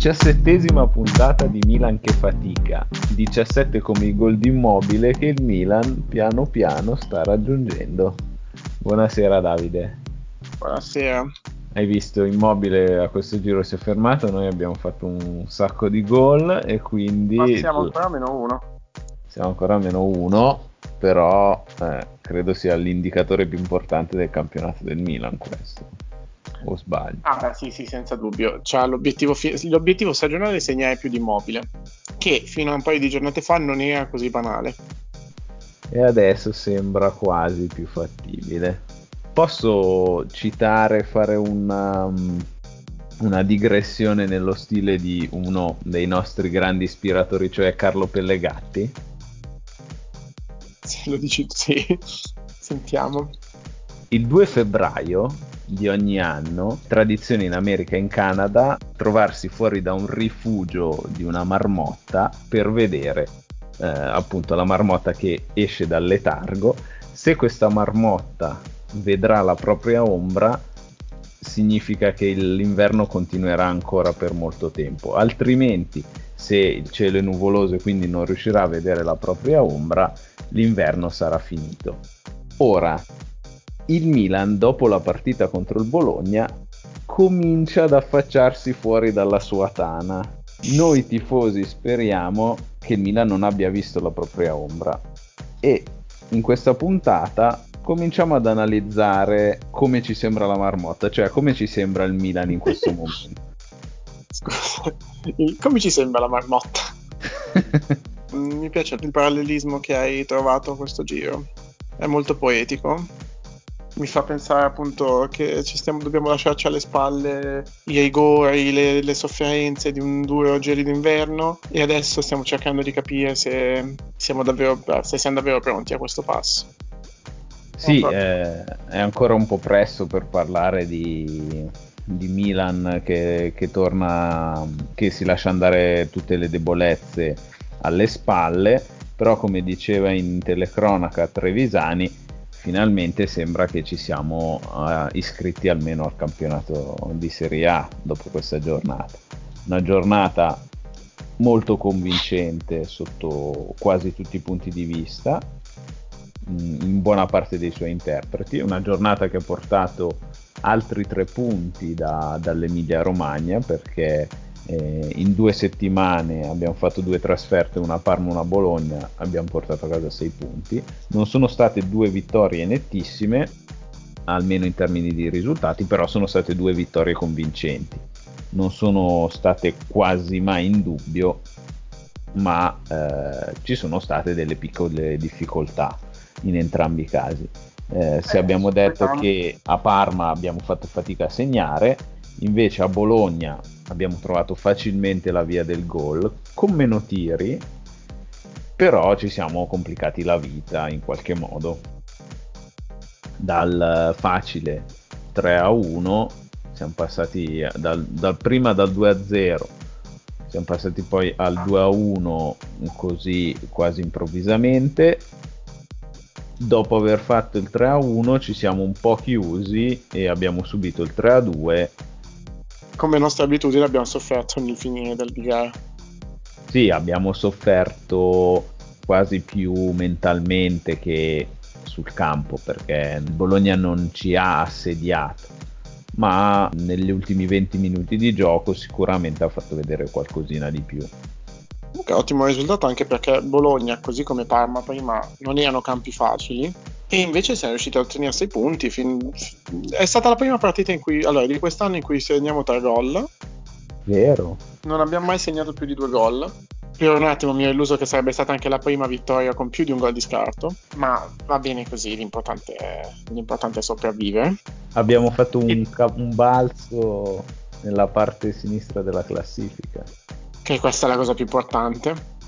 Diciassettesima puntata di Milan che fatica, 17 come i gol di immobile che il Milan piano piano sta raggiungendo. Buonasera Davide. Buonasera. Hai visto Immobile a questo giro si è fermato, noi abbiamo fatto un sacco di gol e quindi... Ma siamo ancora a meno uno. Siamo ancora a meno uno, però eh, credo sia l'indicatore più importante del campionato del Milan questo o sbaglio? Ah, beh, sì, sì, senza dubbio. Cioè, l'obiettivo, fi- l'obiettivo stagionale è segnare più di immobile, che fino a un paio di giornate fa non era così banale. E adesso sembra quasi più fattibile. Posso citare, fare una, um, una digressione nello stile di uno dei nostri grandi ispiratori, cioè Carlo Pellegatti? Se lo dici, sì. Sentiamo. Il 2 febbraio di ogni anno, tradizione in America e in Canada, trovarsi fuori da un rifugio di una marmotta per vedere eh, appunto la marmotta che esce dal letargo. Se questa marmotta vedrà la propria ombra, significa che l'inverno continuerà ancora per molto tempo, altrimenti se il cielo è nuvoloso e quindi non riuscirà a vedere la propria ombra, l'inverno sarà finito. Ora, il Milan, dopo la partita contro il Bologna, comincia ad affacciarsi fuori dalla sua tana. Noi tifosi speriamo che il Milan non abbia visto la propria ombra e in questa puntata cominciamo ad analizzare come ci sembra la marmotta, cioè come ci sembra il Milan in questo momento. Scusa, come ci sembra la marmotta? Mi piace il parallelismo che hai trovato a questo giro, è molto poetico mi fa pensare appunto che ci stiamo, dobbiamo lasciarci alle spalle i rigori, le, le sofferenze di un duro gelido inverno e adesso stiamo cercando di capire se siamo davvero, se siamo davvero pronti a questo passo. Sì, eh, è ancora un po' presto per parlare di, di Milan che, che, torna, che si lascia andare tutte le debolezze alle spalle, però come diceva in telecronaca Trevisani, finalmente sembra che ci siamo uh, iscritti almeno al campionato di Serie A dopo questa giornata. Una giornata molto convincente sotto quasi tutti i punti di vista, mm, in buona parte dei suoi interpreti. Una giornata che ha portato altri tre punti da, dall'Emilia Romagna perché eh, in due settimane abbiamo fatto due trasferte, una Parma e una Bologna, abbiamo portato a casa 6 punti. Non sono state due vittorie nettissime, almeno in termini di risultati, però sono state due vittorie convincenti. Non sono state quasi mai in dubbio, ma eh, ci sono state delle piccole difficoltà in entrambi i casi. Eh, se eh, abbiamo detto che a Parma abbiamo fatto fatica a segnare, invece a Bologna abbiamo trovato facilmente la via del gol con meno tiri, però ci siamo complicati la vita in qualche modo. Dal facile 3 a 1 siamo passati dal, dal prima dal 2 a 0 siamo passati poi al 2 a 1 così quasi improvvisamente dopo aver fatto il 3 a 1 ci siamo un po' chiusi e abbiamo subito il 3 a 2 come nostra abitudine abbiamo sofferto nel finire del gara. Sì, abbiamo sofferto quasi più mentalmente che sul campo perché Bologna non ci ha assediato, ma negli ultimi 20 minuti di gioco sicuramente ha fatto vedere qualcosina di più. Comunque ottimo risultato anche perché Bologna, così come Parma prima, non erano campi facili e invece siamo riusciti a ottenere 6 punti. Fin... È stata la prima partita in cui, allora, di quest'anno in cui segniamo 3 gol. Vero. Non abbiamo mai segnato più di 2 gol. Per un attimo mi ho illuso che sarebbe stata anche la prima vittoria con più di un gol di scarto, ma va bene così, l'importante è, l'importante è sopravvivere. Abbiamo fatto un, e... un balzo nella parte sinistra della classifica. Che questa è la cosa più importante.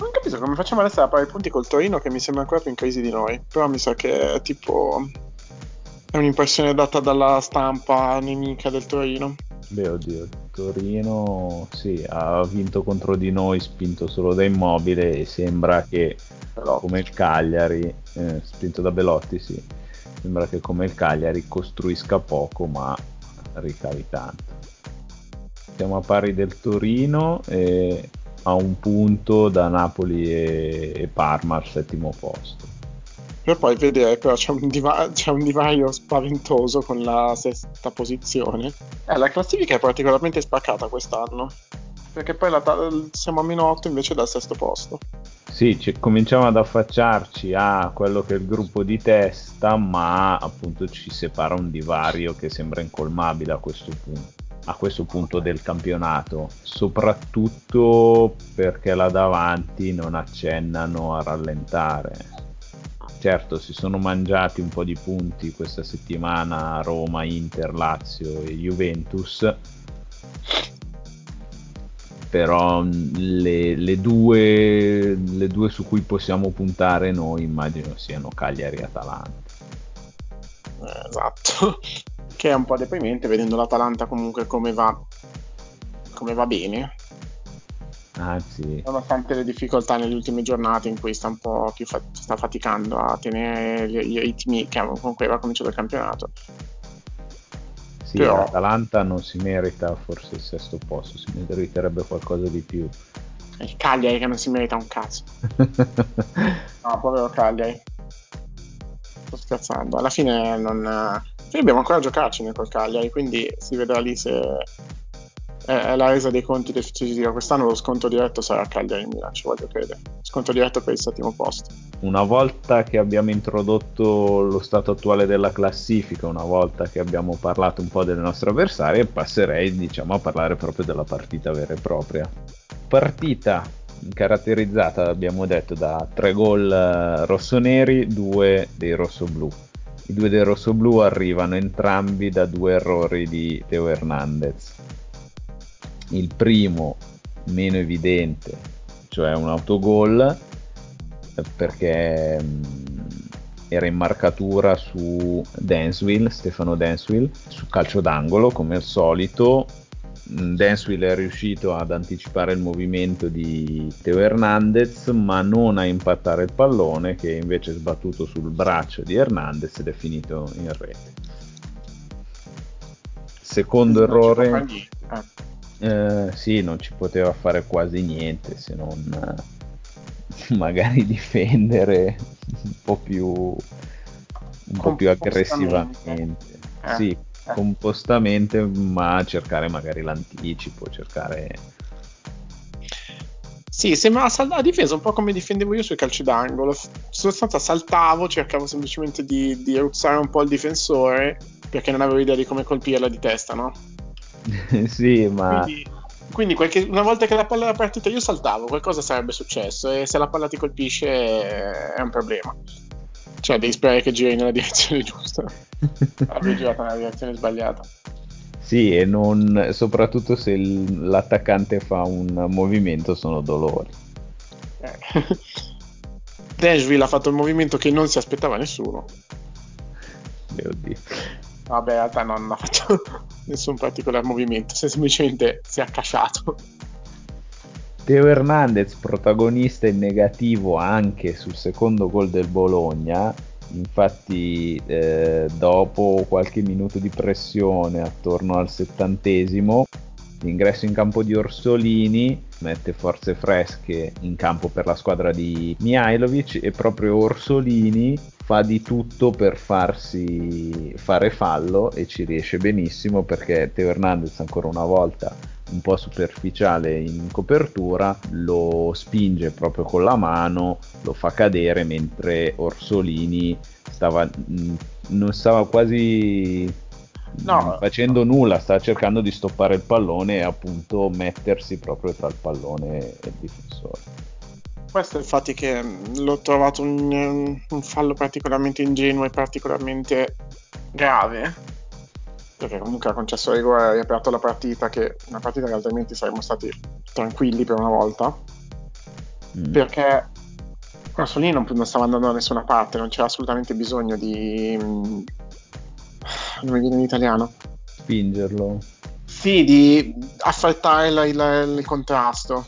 Non capisco come facciamo adesso a fare i punti col Torino che mi sembra ancora più in crisi di noi. Però mi sa che è tipo. È un'impressione data dalla stampa nemica del Torino. Beh, oddio, Torino sì, ha vinto contro di noi, spinto solo da Immobile e sembra che Belotti. come il Cagliari, eh, spinto da Belotti, sì, sembra che come il Cagliari costruisca poco ma ricavi tanto. siamo a pari del Torino e a un punto da Napoli e, e Parma al settimo posto. Per poi vedere però c'è un, diva- c'è un divario spaventoso con la sesta posizione. Eh, la classifica è particolarmente spaccata quest'anno perché poi la, siamo a meno 8 invece dal sesto posto. Sì, c- cominciamo ad affacciarci a quello che è il gruppo di testa, ma appunto ci separa un divario che sembra incolmabile a questo punto, a questo punto del campionato, soprattutto perché là davanti non accennano a rallentare. Certo, si sono mangiati un po' di punti questa settimana Roma, Inter, Lazio e Juventus, però le, le, due, le due su cui possiamo puntare noi immagino siano Cagliari e Atalanta. Esatto, che è un po' deprimente vedendo l'Atalanta comunque come va, come va bene. Anzi. Nonostante le difficoltà nelle ultime giornate in cui sta un po' più fa- sta faticando a tenere i ritmi con cui aveva cominciato il campionato. Sì, Però... l'Atalanta non si merita forse il sesto posto, si meriterebbe qualcosa di più. Il Cagliari che non si merita un cazzo. no, povero Cagliari. Sto scherzando. Alla fine non... Noi dobbiamo ancora giocarci nel col Cagliari, quindi si vedrà lì se è la resa dei conti definitiva. Quest'anno lo sconto diretto sarà Cagliari Milan, ci voglio credere. Sconto diretto per il settimo posto. Una volta che abbiamo introdotto lo stato attuale della classifica, una volta che abbiamo parlato un po' delle nostre avversarie, passerei diciamo a parlare proprio della partita vera e propria. Partita caratterizzata, abbiamo detto, da tre gol eh, rossoneri, due dei rossoblù. I due dei rossoblù arrivano entrambi da due errori di Teo Hernandez il primo meno evidente, cioè un autogol, perché mm, era in marcatura su Dansville, Stefano Dansville, su calcio d'angolo come al solito. Dansville è riuscito ad anticipare il movimento di Teo Hernandez, ma non a impattare il pallone che invece è sbattuto sul braccio di Hernandez ed è finito in rete. Secondo errore. Eh, sì, non ci poteva fare quasi niente se non eh, magari difendere un po' più, un po più aggressivamente. Eh, sì, eh. Compostamente, ma cercare magari l'anticipo, cercare... Sì, sembra sal- a difesa un po' come difendevo io sui calci d'angolo. Sostanza saltavo, cercavo semplicemente di, di ruzzare un po' il difensore perché non avevo idea di come colpirla di testa, no? sì, ma... Quindi, quindi qualche, una volta che la palla era partita io saltavo, qualcosa sarebbe successo e se la palla ti colpisce è un problema. Cioè devi sperare che giri nella direzione giusta. Avevo girato nella direzione sbagliata. Sì, e non, soprattutto se il, l'attaccante fa un movimento sono dolori. Eh. Dashville ha fatto il movimento che non si aspettava nessuno. Mio Dio. Vabbè, in realtà non ha fatto nessun particolare movimento, semplicemente si è accasciato. Teo Hernandez, protagonista in negativo anche sul secondo gol del Bologna, infatti eh, dopo qualche minuto di pressione attorno al settantesimo l'ingresso in campo di Orsolini mette forze fresche in campo per la squadra di Mihailovic e proprio Orsolini fa di tutto per farsi fare fallo e ci riesce benissimo perché Teo Hernandez ancora una volta un po' superficiale in copertura lo spinge proprio con la mano lo fa cadere mentre Orsolini stava non stava quasi no. facendo nulla, sta cercando di stoppare il pallone e appunto mettersi proprio tra il pallone e il difensore. Questo infatti che l'ho trovato un, un fallo particolarmente ingenuo e particolarmente grave, perché comunque ha concesso rigore, ha riaperto la partita, che una partita che altrimenti saremmo stati tranquilli per una volta, mm. perché Rosolini non, non stava andando da nessuna parte, non c'era assolutamente bisogno di non mi viene in italiano. Spingerlo. Sì, di affrettare il, il, il contrasto.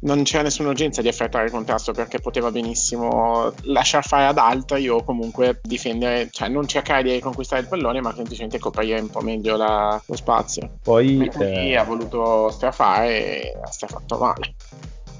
Non c'era nessuna urgenza di effettuare il contrasto perché poteva benissimo lasciar fare ad altri o comunque difendere, cioè non cercare di riconquistare il pallone ma semplicemente coprire un po' meglio la, lo spazio. Poi eh... ha voluto strafare e ha strafatto male.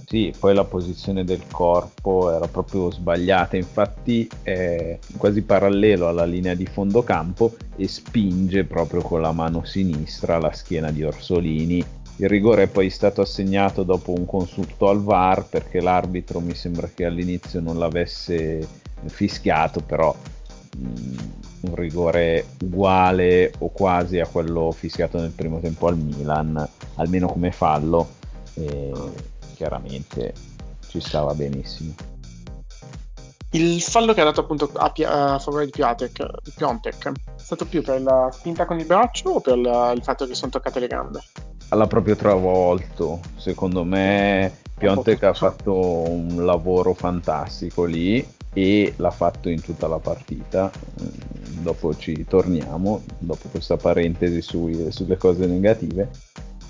Sì, poi la posizione del corpo era proprio sbagliata, infatti è quasi parallelo alla linea di fondo campo e spinge proprio con la mano sinistra la schiena di Orsolini. Il rigore è poi stato assegnato dopo un consulto al VAR perché l'arbitro mi sembra che all'inizio non l'avesse fischiato, però mh, mm, un rigore uguale o quasi a quello fischiato nel primo tempo al Milan, almeno come fallo. Chiaramente ci stava benissimo. Il fallo che ha dato appunto a, a favore di Piontek, Piontek è stato più per la spinta con il braccio o per la, il fatto che sono toccate le gambe? L'ha proprio travolto, secondo me Piontek ha fatto un lavoro fantastico lì e l'ha fatto in tutta la partita. Mm, dopo ci torniamo, dopo questa parentesi sui, sulle cose negative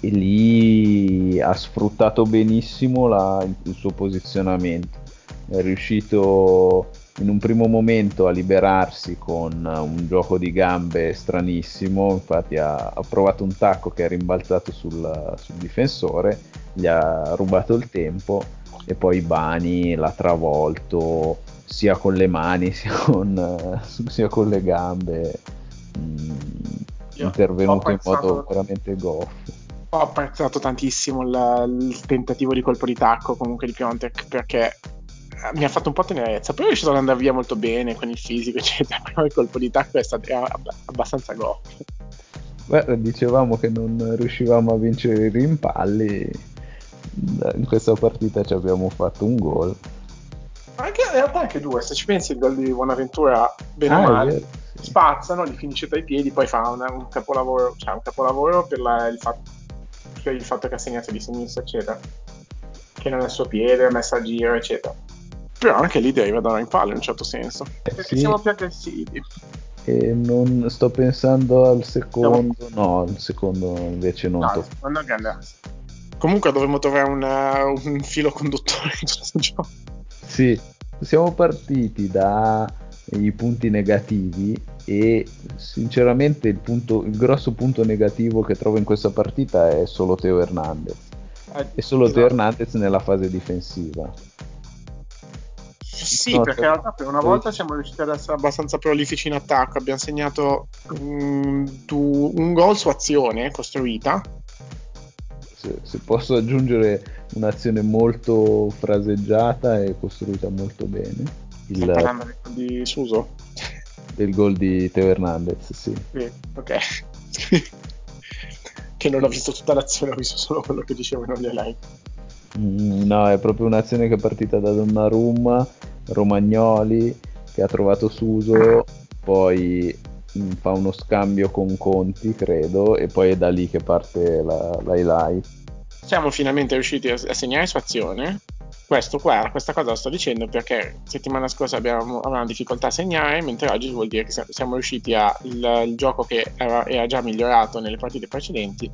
e lì ha sfruttato benissimo la, il suo posizionamento. È riuscito in un primo momento a liberarsi con un gioco di gambe stranissimo, infatti ha, ha provato un tacco che è rimbalzato sul, sul, difensore, gli ha rubato il tempo e poi Bani l'ha travolto sia con le mani sia con, sia con le gambe, mm, intervenuto in modo veramente goffo ho apprezzato tantissimo la, il tentativo di colpo di tacco comunque di Piontek perché eh, mi ha fatto un po' tenerezza. Poi è riuscito ad andare via molto bene con il fisico, eccetera. Però il colpo di tacco è stato abbastanza goffo. Beh, dicevamo che non riuscivamo a vincere i rimpalli. In questa partita ci abbiamo fatto un gol. Anche, in realtà anche due, se ci pensi il gol di Buonaventura bene o ah, male, vero, sì. spazzano, li finisce tra i piedi, poi fa una, un capolavoro, cioè un capolavoro per la, il fatto per il fatto che ha segnato di sinistra, eccetera. Che non è il suo piede, è messa a giro, eccetera. Però anche lì deriva da una impalla in un certo senso. Eh, perché sì. siamo più aggressivi. E non sto pensando al secondo, siamo... no, il secondo invece non no, tocca. secondo Comunque dovremmo trovare una, un filo conduttore in questo gioco. Sì, siamo partiti dai punti negativi e sinceramente il, punto, il grosso punto negativo che trovo in questa partita è solo Teo Hernandez. Eh, è solo esatto. Teo Hernandez nella fase difensiva. Sì, no, perché in realtà per una volta siamo riusciti ad essere abbastanza prolifici in attacco. Abbiamo segnato un, un gol su azione costruita. Se, se, posso aggiungere un'azione molto fraseggiata e costruita molto bene. Il... Stai parlando di Suso? del gol di Teo Hernandez, sì. Sì, ok. che non ho visto tutta l'azione, ho visto solo quello che dicevano gli live. Mm, no, è proprio un'azione che è partita da Donnarumma, Romagnoli, che ha trovato Suso, poi mm, fa uno scambio con Conti, credo, e poi è da lì che parte la, highlight. Siamo finalmente riusciti a, segnare su azione questo qua, questa cosa la sto dicendo perché settimana scorsa abbiamo, avevamo difficoltà a segnare, mentre oggi vuol dire che siamo riusciti a il, il gioco che era, era, già migliorato nelle partite precedenti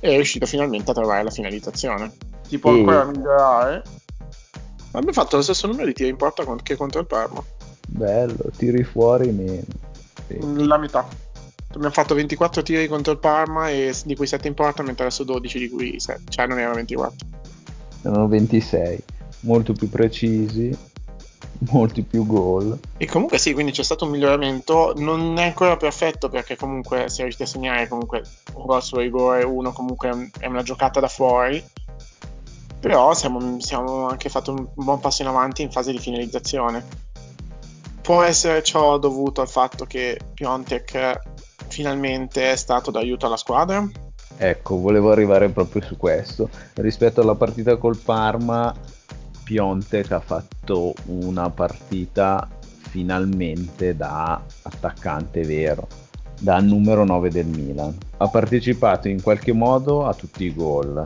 è riuscito finalmente a trovare la finalizzazione. Si può ancora migliorare. Abbiamo fatto lo stesso numero di tiri in porta che contro il Parma. Bello, tiri fuori meno. Sì. La metà. Abbiamo fatto 24 tiri contro il Parma e di cui 7 in porta, mentre adesso 12 di cui 7, cioè non erano 24. Erano 26 molto più precisi, molti più gol. E comunque sì, quindi c'è stato un miglioramento, non è ancora perfetto perché comunque si è riusciti a segnare comunque un gol su rigore, uno comunque è una giocata da fuori, però siamo, siamo anche fatto un buon passo in avanti in fase di finalizzazione. Può essere ciò dovuto al fatto che Piontek finalmente è stato d'aiuto alla squadra? Ecco, volevo arrivare proprio su questo. Rispetto alla partita col Parma, Piontek ha fatto una partita finalmente da attaccante vero, da numero 9 del Milan. Ha partecipato in qualche modo a tutti i gol.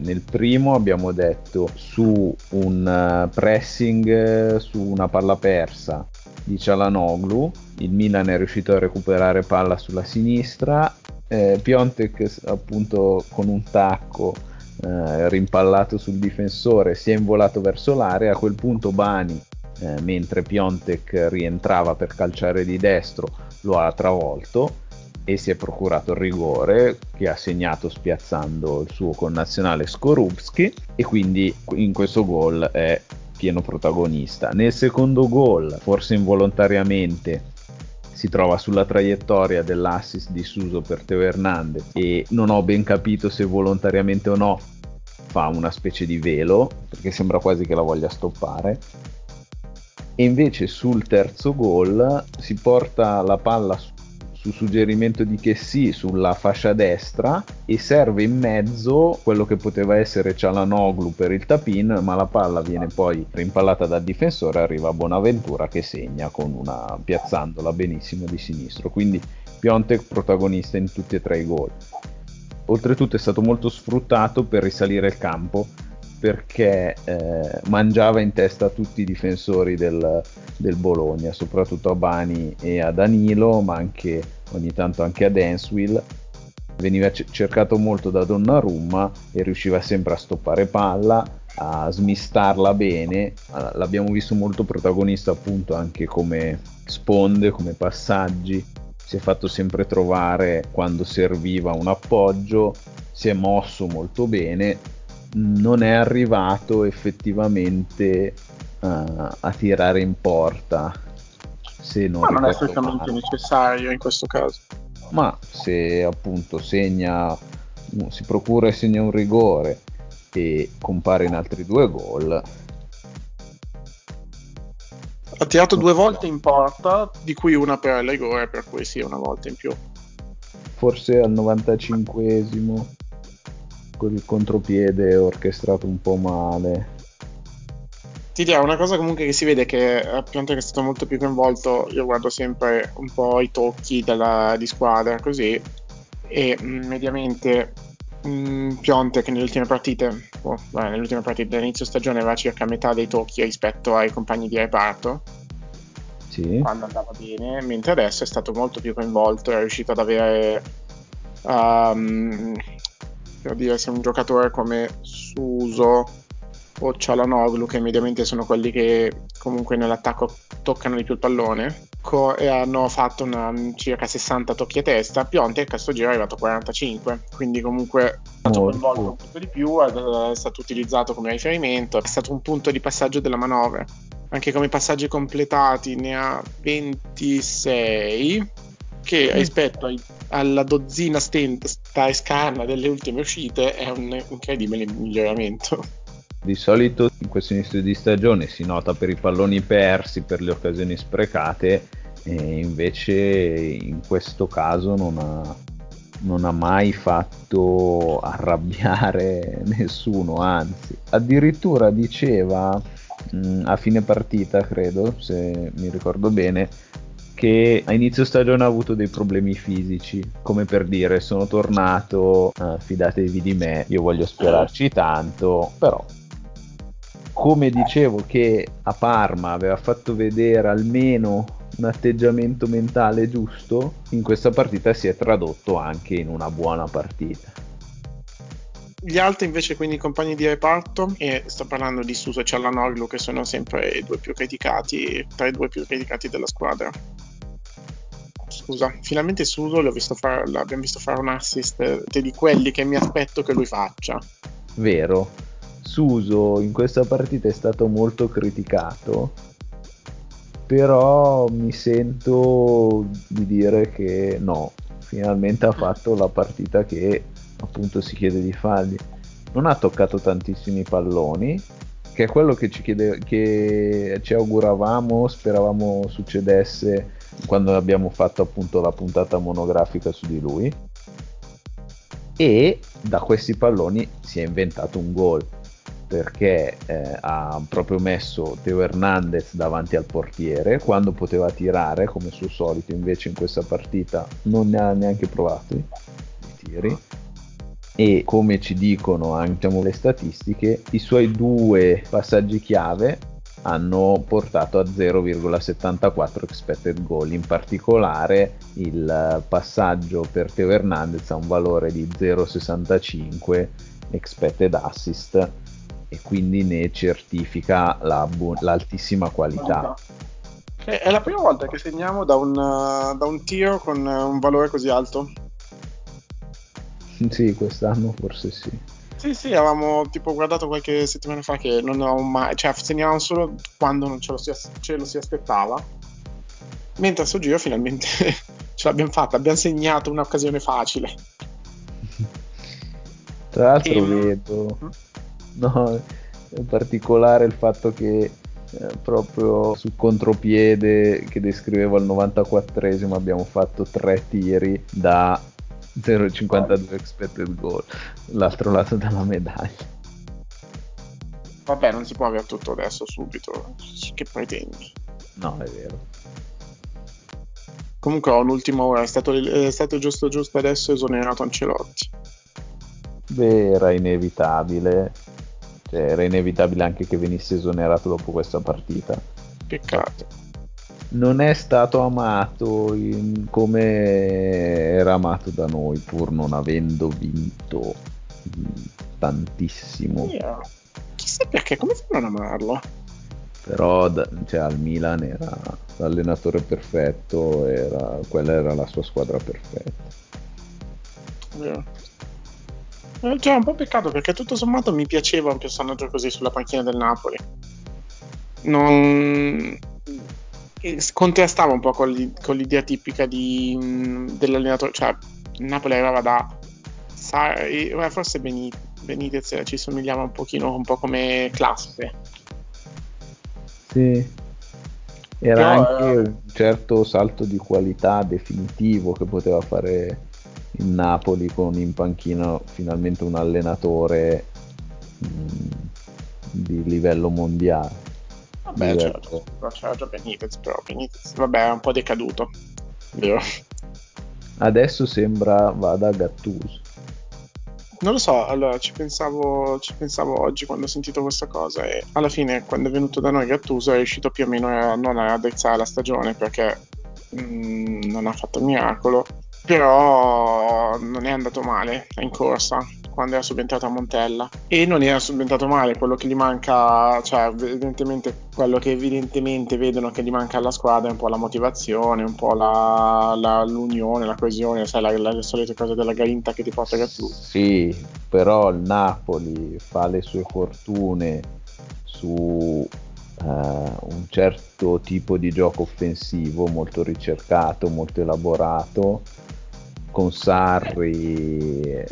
Nel primo abbiamo detto su un eh, pressing eh, su una palla persa di Cialanoglu, il Milan è riuscito a recuperare palla sulla sinistra, eh, Piontek appunto con un tacco eh, rimpallato sul difensore, si è involato verso l'area, a quel punto Bani, eh, mentre Piontek rientrava per calciare di destro, lo ha travolto e si è procurato il rigore che ha segnato spiazzando il suo connazionale Skorupski e quindi in questo gol è pieno protagonista. Nel secondo gol, forse involontariamente, si trova sulla traiettoria dell'assist di Suso per Teo Hernandez e non ho ben capito se volontariamente o no fa una specie di velo perché sembra quasi che la voglia stoppare e invece sul terzo gol si porta la palla su su suggerimento di che sì sulla fascia destra e serve in mezzo quello che poteva essere Cialanoglu per il tapin ma la palla viene poi rimpallata dal difensore arriva Bonaventura che segna con una piazzandola benissimo di sinistro. Quindi Piontek protagonista in tutti e tre i gol. Oltretutto è stato molto sfruttato per risalire il campo perché eh, mangiava in testa a tutti i difensori del, del, Bologna, soprattutto a Bani e a Danilo, ma anche ogni tanto anche a Dansville. Veniva cercato molto da Donnarumma e riusciva sempre a stoppare palla, a smistarla bene. L'abbiamo visto molto protagonista appunto anche come sponde, come passaggi. Si è fatto sempre trovare quando serviva un appoggio, si è mosso molto bene, non è arrivato effettivamente uh, a tirare in porta se non, Ma non è assolutamente necessario in questo caso. Ma se appunto segna, si procura e segna un rigore e compare in altri due gol. Ha tirato due volte in porta, di cui una per il rigore, per cui sì, una volta in più. Forse al 95esimo, con il contropiede orchestrato un po' male ti dirò una cosa comunque che si vede che appunto che è stato molto più coinvolto io guardo sempre un po' i tocchi della, di squadra così e mm, mediamente mh, mm, Piontek nelle ultime partite oh, beh, nelle ultime partite dell'inizio stagione aveva circa metà dei tocchi rispetto ai compagni di reparto sì. quando andava bene mentre adesso è stato molto più coinvolto è riuscito ad avere um, per dire se un giocatore come Suso o Cialanoglu che mediamente sono quelli che comunque nell'attacco toccano di più il pallone co- e hanno fatto una, circa 60 tocchi a testa Piontek a questo giro è arrivato a 45 quindi comunque è stato coinvolto un po' di più è stato utilizzato come riferimento è stato un punto di passaggio della manovra. Anche come passaggi completati ne ha 26 che mm. rispetto ai, alla dozzina sta scarna delle ultime uscite è un incredibile miglioramento di solito in questo inizio di stagione si nota per i palloni persi, per le occasioni sprecate, e invece in questo caso non ha, non ha mai fatto arrabbiare nessuno, anzi, addirittura diceva mh, a fine partita, credo, se mi ricordo bene, che a inizio stagione ha avuto dei problemi fisici, come per dire sono tornato, uh, fidatevi di me, io voglio sperarci tanto, però come dicevo che a Parma aveva fatto vedere almeno un atteggiamento mentale giusto, in questa partita si è tradotto anche in una buona partita. Gli altri invece, quindi i compagni di reparto, e sto parlando di Suso e Cialanoglu che sono sempre i due più criticati, tra i due più criticati della squadra. Scusa, finalmente Suso visto fare, l'abbiamo visto fare un assist di quelli che mi aspetto che lui faccia. Vero, Suso in questa partita è stato molto criticato, però mi sento di dire che no, finalmente ha fatto la partita che appunto si chiede di fargli. Non ha toccato tantissimi palloni, che è quello che ci, chiede, che ci auguravamo, speravamo succedesse quando abbiamo fatto appunto la puntata monografica su di lui. E da questi palloni si è inventato un gol perché eh, ha proprio messo Teo Hernandez davanti al portiere quando poteva tirare come suo solito invece in questa partita non ne ha neanche provato i tiri. E come ci dicono anche diciamo, le statistiche i suoi due passaggi chiave hanno portato a 0,74 expected goal, in particolare il passaggio per Teo Hernandez a un valore di 0,65 expected assist e quindi ne certifica la bu- l'altissima qualità. È la prima volta che segniamo da un, da un tiro con un valore così alto. Sì, quest'anno forse sì. Sì, sì, avevamo tipo guardato qualche settimana fa che non avevamo mai, cioè segnavamo solo quando non ce lo si, ce lo si aspettava. Mentre a sto giro finalmente ce l'abbiamo fatta, abbiamo segnato un'occasione facile. Tra l'altro e... vedo, mm? no, in particolare il fatto che eh, proprio sul contropiede che descrivevo al 94esimo abbiamo fatto tre tiri da 0,52 expected goal, l'altro lato della medaglia. Vabbè, non si può avere tutto adesso, subito. Che pretendi? No, è vero. Comunque ho un'ultima ora, è stato, è stato giusto giusto adesso esonerato Ancelotti. Beh, era inevitabile. Cioè, era inevitabile anche che venisse esonerato dopo questa partita. Peccato non è stato amato in, come era amato da noi, pur non avendo vinto tantissimo. Yeah. Chissà perché, come fa a non amarlo? Però da, cioè, al Milan era l'allenatore perfetto, era, quella era la sua squadra perfetta. Yeah. Eh, cioè, è un po' peccato perché tutto sommato mi piaceva un personaggio così sulla panchina del Napoli. Non contrastava un po' con, con l'idea tipica di, mm, dell'allenatore, cioè Napoli arrivava da Sarri, forse Benitez ci somigliava un pochino un po' come classe. Sì. Era Però, anche eh... un certo salto di qualità definitivo che poteva fare il Napoli con in panchina finalmente un allenatore mh, mm, di livello mondiale. Vabbè, c'era, c'era già Benitez, però Benitez, vabbè, è un po' decaduto, vero? Adesso sembra vada a Gattuso. Non lo so, allora ci pensavo, ci pensavo oggi quando ho sentito questa cosa e alla fine quando è venuto da noi Gattuso è riuscito più o meno a non addezzare la stagione perché mh, mm, non ha fatto il miracolo, però non è andato male, in corsa, quando era subentrato a Montella. E non era subentrato male quello che gli manca cioè evidentemente quello che evidentemente vedono che gli manca alla squadra è un po' la motivazione un po' la, la, l'unione la coesione sai la, la, le solite cose della grinta che ti porta tu sì però il Napoli fa le sue fortune su Uh, un certo tipo di gioco offensivo molto ricercato, molto elaborato con Sarri, eh,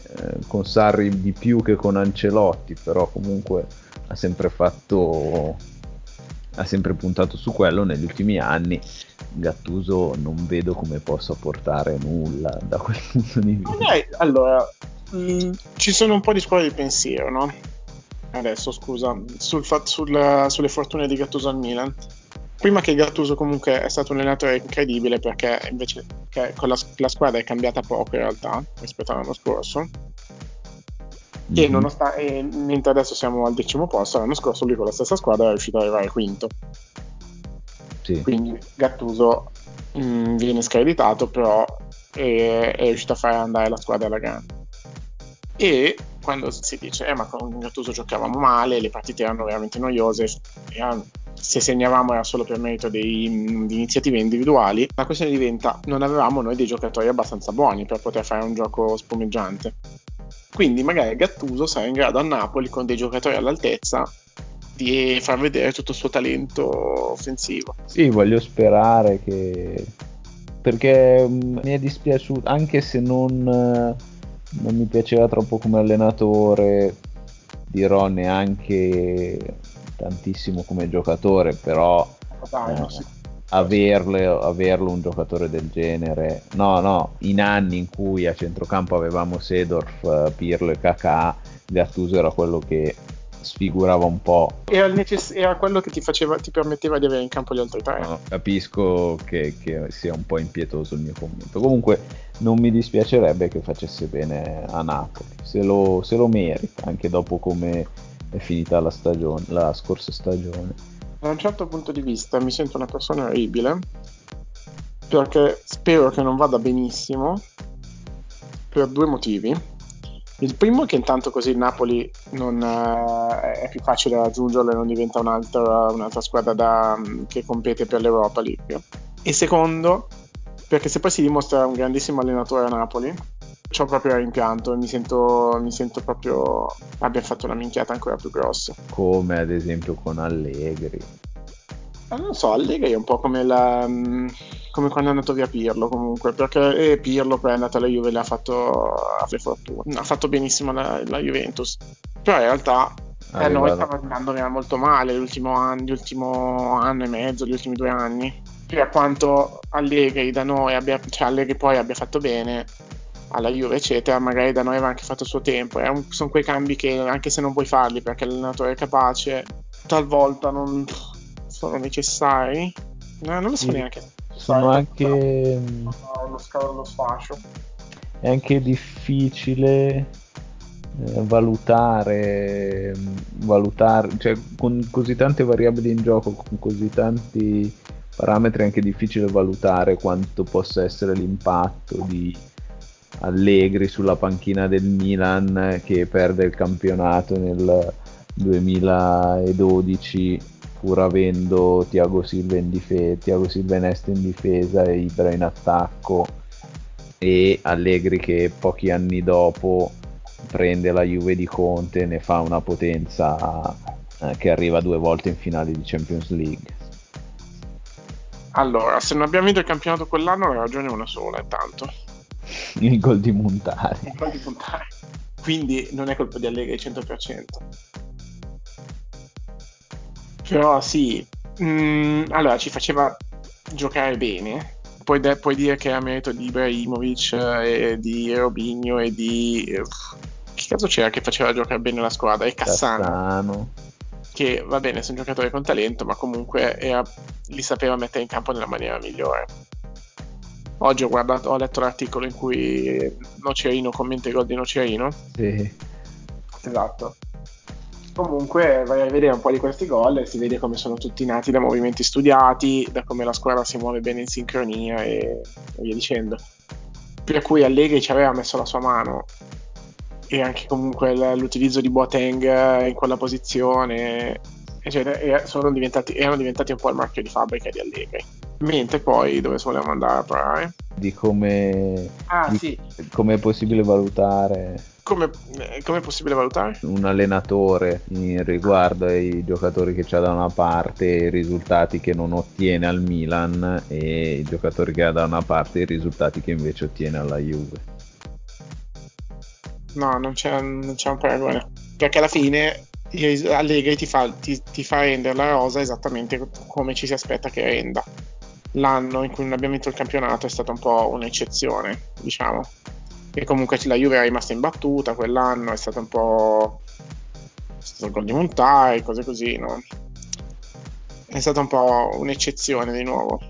con Sarri di più che con Ancelotti, però comunque ha sempre fatto ha sempre puntato su quello negli ultimi anni. Gattuso non vedo come possa portare nulla da quel punto di vista. Okay, allora, mh, mm, ci sono un po' di scuole di pensiero, no? Adesso, scusa, sul, sul, sulle fortune di Gattuso al Milan prima che Gattuso comunque è stato un allenatore incredibile perché invece con la, la, squadra è cambiata poco in realtà rispetto all'anno scorso mm-hmm. e, mhm. nonostan- e mentre adesso siamo al decimo posto l'anno scorso lui con la stessa squadra è riuscito ad arrivare quinto sì. quindi Gattuso mh, mm, viene screditato però è, è riuscito a fare andare la squadra alla grande e quando si dice eh ma con Gattuso giocavamo male le partite erano veramente noiose erano se segnavamo era solo per merito dei, di iniziative individuali, la questione diventa non avevamo noi dei giocatori abbastanza buoni per poter fare un gioco spumeggiante. Quindi magari Gattuso sarà in grado a Napoli con dei giocatori all'altezza di far vedere tutto il suo talento offensivo. Sì, voglio sperare che perché mm, mi è dispiaciuto anche se non, non mi piaceva troppo come allenatore dirò neanche tantissimo come giocatore, però eh, averlo, averlo, un giocatore del genere, no, no, in anni in cui a centrocampo avevamo Sedorf, Pirlo e Kakà, Gattuso era quello che sfigurava un po'. Era, necess- era quello che ti, faceva, ti, permetteva di avere in campo gli altri tre. No, capisco che, che, sia un po' impietoso il mio commento. Comunque non mi dispiacerebbe che facesse bene a Napoli, se lo, se lo merita, anche dopo come è finita la stagione, la scorsa stagione. da un certo punto di vista mi sento una persona orribile perché spero che non vada benissimo per due motivi. Il primo è che intanto così il Napoli non, uh, è più facile raggiungerlo e non diventa un'altra, un'altra squadra da, che compete per l'Europa League. E secondo, perché se poi si dimostra un grandissimo allenatore a Napoli, ho proprio rimpianto e mi sento, mi sento proprio abbia fatto una minchiata ancora più grossa. Come ad esempio con Allegri. Eh, non so, Allegri è un po' come, la, come quando è andato via Pirlo comunque, perché eh, Pirlo poi è andato alla Juve e le ha fatto, ha fortuna, ha fatto benissimo la, la Juventus, però in realtà eh, noi stiamo andando molto male l'ultimo anno, l'ultimo anno e mezzo, gli ultimi due anni, per quanto Allegri da noi abbia, cioè Allegri poi abbia fatto bene, alla Juve, eccetera, magari da noi aveva anche fatto il suo tempo. Un, sono quei cambi che anche se non puoi farli perché l'allenatore è capace, talvolta non sono necessari. No, non lo so sì, neanche. Sono sai, anche. Lo scalo dello sfascio. È anche difficile eh, valutare, valutare, cioè con così tante variabili in gioco, con così tanti parametri, è anche difficile valutare quanto possa essere l'impatto di Allegri sulla panchina del Milan che perde il campionato nel 2012 pur avendo Tiago Silva in difesa, Tiago Silva in in difesa e Ibra in attacco e Allegri che pochi anni dopo prende la Juve di Conte e ne fa una potenza eh, che arriva due volte in finale di Champions League. Allora, se non abbiamo vinto il campionato quell'anno, la ragione è una sola, intanto il gol di Montare. Il gol di Montare. Quindi non è colpa di Allegri 100%. Però sì, mm, allora ci faceva giocare bene. Puoi, de- puoi, dire che è a merito di Ibrahimovic eh, e di Robigno e di... Uff, che caso c'era che faceva giocare bene la squadra? E Cassano. Cassano. Che va bene, sono giocatori con talento, ma comunque era, li sapeva mettere in campo nella maniera migliore. Oggi ho, guardato, ho letto l'articolo in cui Nocerino commenta i gol di Nocerino. Sì. Esatto. Comunque vai a vedere un po' di questi gol e si vede come sono tutti nati da movimenti studiati, da come la squadra si muove bene in sincronia e, e via dicendo. Per cui Allegri ci aveva messo la sua mano e anche comunque l'utilizzo di Boateng in quella posizione eccetera, diventati, erano diventati un po' il marchio di fabbrica di Allegri Mentre poi dove volevamo andare a parlare? Di come, ah, di sì. come è possibile valutare come, eh, come, è possibile valutare? Un allenatore in riguardo ai giocatori che c'ha da una parte i risultati che non ottiene al Milan e i giocatori che ha da una parte i risultati che invece ottiene alla Juve. No, non c'è, non c'è un paragone. Perché alla fine Allegri ti fa, ti, ti fa rendere la rosa esattamente come ci si aspetta che renda l'anno in cui non abbiamo vinto il campionato è stata un po' un'eccezione, diciamo. E comunque la Juve è rimasta imbattuta quell'anno, è stato un po'. È stato il gol di Montai, cose così, no? È stata un po' un'eccezione di nuovo.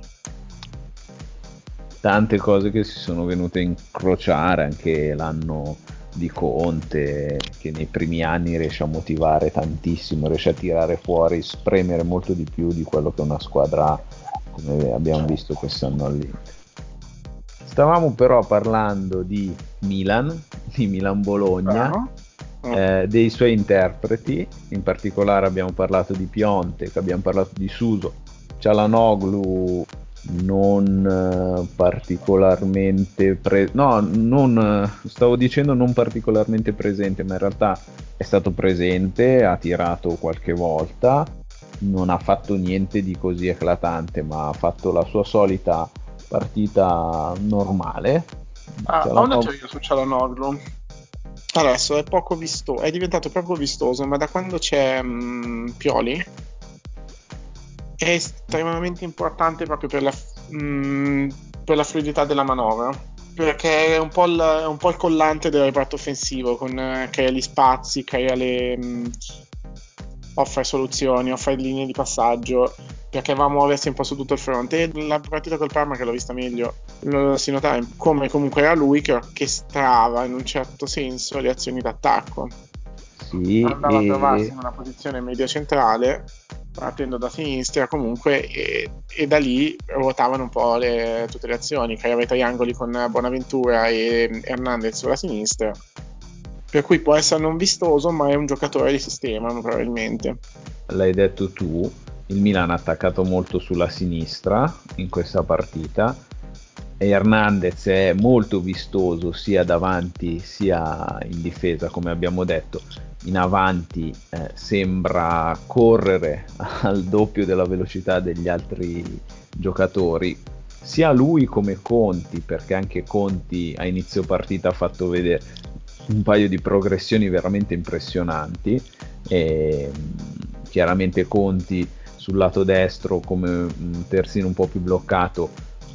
Tante cose che si sono venute a incrociare anche l'anno di Conte che nei primi anni riesce a motivare tantissimo, riesce a tirare fuori, spremere molto di più di quello che una squadra come abbiamo visto quest'anno all'Inter. Stavamo però parlando di Milan, di Milan-Bologna, uh-huh. eh, dei suoi interpreti, in particolare abbiamo parlato di Piontek, abbiamo parlato di Suso, Cialanoglu non eh, particolarmente pre- no, non, eh, stavo dicendo non particolarmente presente, ma in realtà è stato presente, ha tirato qualche volta non ha fatto niente di così eclatante, ma ha fatto la sua solita partita normale. Ah, ho una teoria su Cialanoglu. Adesso è poco vistoso, è diventato proprio vistoso, ma da quando c'è um, Pioli è estremamente importante proprio per la, um, per la fluidità della manovra perché è un, po' il, un po' il collante del reparto offensivo, con, eh, crea gli spazi, crea le, mh, offre soluzioni, offre linee di passaggio perché va a muoversi un po' su tutto il fronte. E la partita col Parma che l'ho vista meglio lo si notava come comunque era lui che orchestrava in un certo senso le azioni d'attacco. Sì, andava e... a trovarsi in una posizione media centrale partendo da sinistra comunque e, e da lì ruotavano un po' le, tutte le azioni, creava i triangoli con Bonaventura e Hernandez sulla sinistra per cui può essere non vistoso ma è un giocatore di sistema probabilmente. L'hai detto tu il Milan ha attaccato molto sulla sinistra in questa partita e Hernandez è molto vistoso sia davanti sia in difesa come abbiamo detto. In avanti eh, sembra correre al doppio della velocità degli altri giocatori sia lui come Conti perché anche Conti a inizio partita ha fatto vedere un paio di progressioni veramente impressionanti e chiaramente Conti sul lato destro come un terzino un po' più bloccato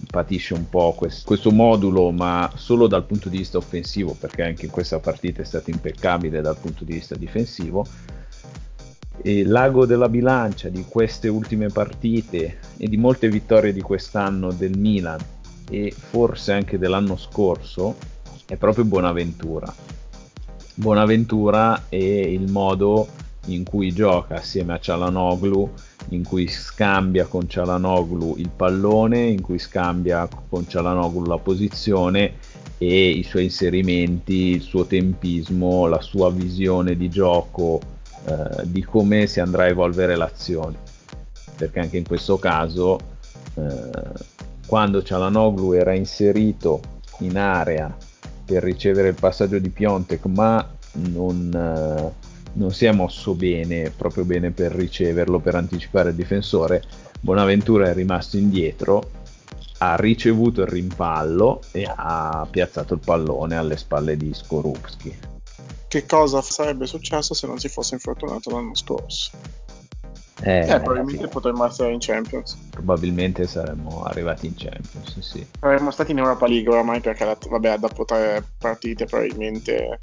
patisce un po' questo, questo modulo, ma solo dal punto di vista offensivo, perché anche in questa partita è stato impeccabile dal punto di vista difensivo. E l'ago della bilancia di queste ultime partite e di molte vittorie di quest'anno del Milan e forse anche dell'anno scorso è proprio Bonaventura. Buonaventura e il modo in cui gioca assieme a Cialanoglu in cui scambia con Cialanoglu il pallone, in cui scambia con Cialanoglu la posizione e i suoi inserimenti, il suo tempismo, la sua visione di gioco, eh, di come si andrà a evolvere l'azione. Perché anche in questo caso, eh, quando Cialanoglu era inserito in area per ricevere il passaggio di Piontek, ma non, eh, non si è mosso bene, proprio bene per riceverlo, per anticipare il difensore. Bonaventura è rimasto indietro, ha ricevuto il rimpallo e ha piazzato il pallone alle spalle di Skorupski. Che cosa sarebbe successo se non si fosse infortunato l'anno scorso? Eh, eh, probabilmente potremmo essere in Champions. Probabilmente saremmo arrivati in Champions, sì. Saremmo stati in Europa League oramai perché, vabbè, dopo tre partite probabilmente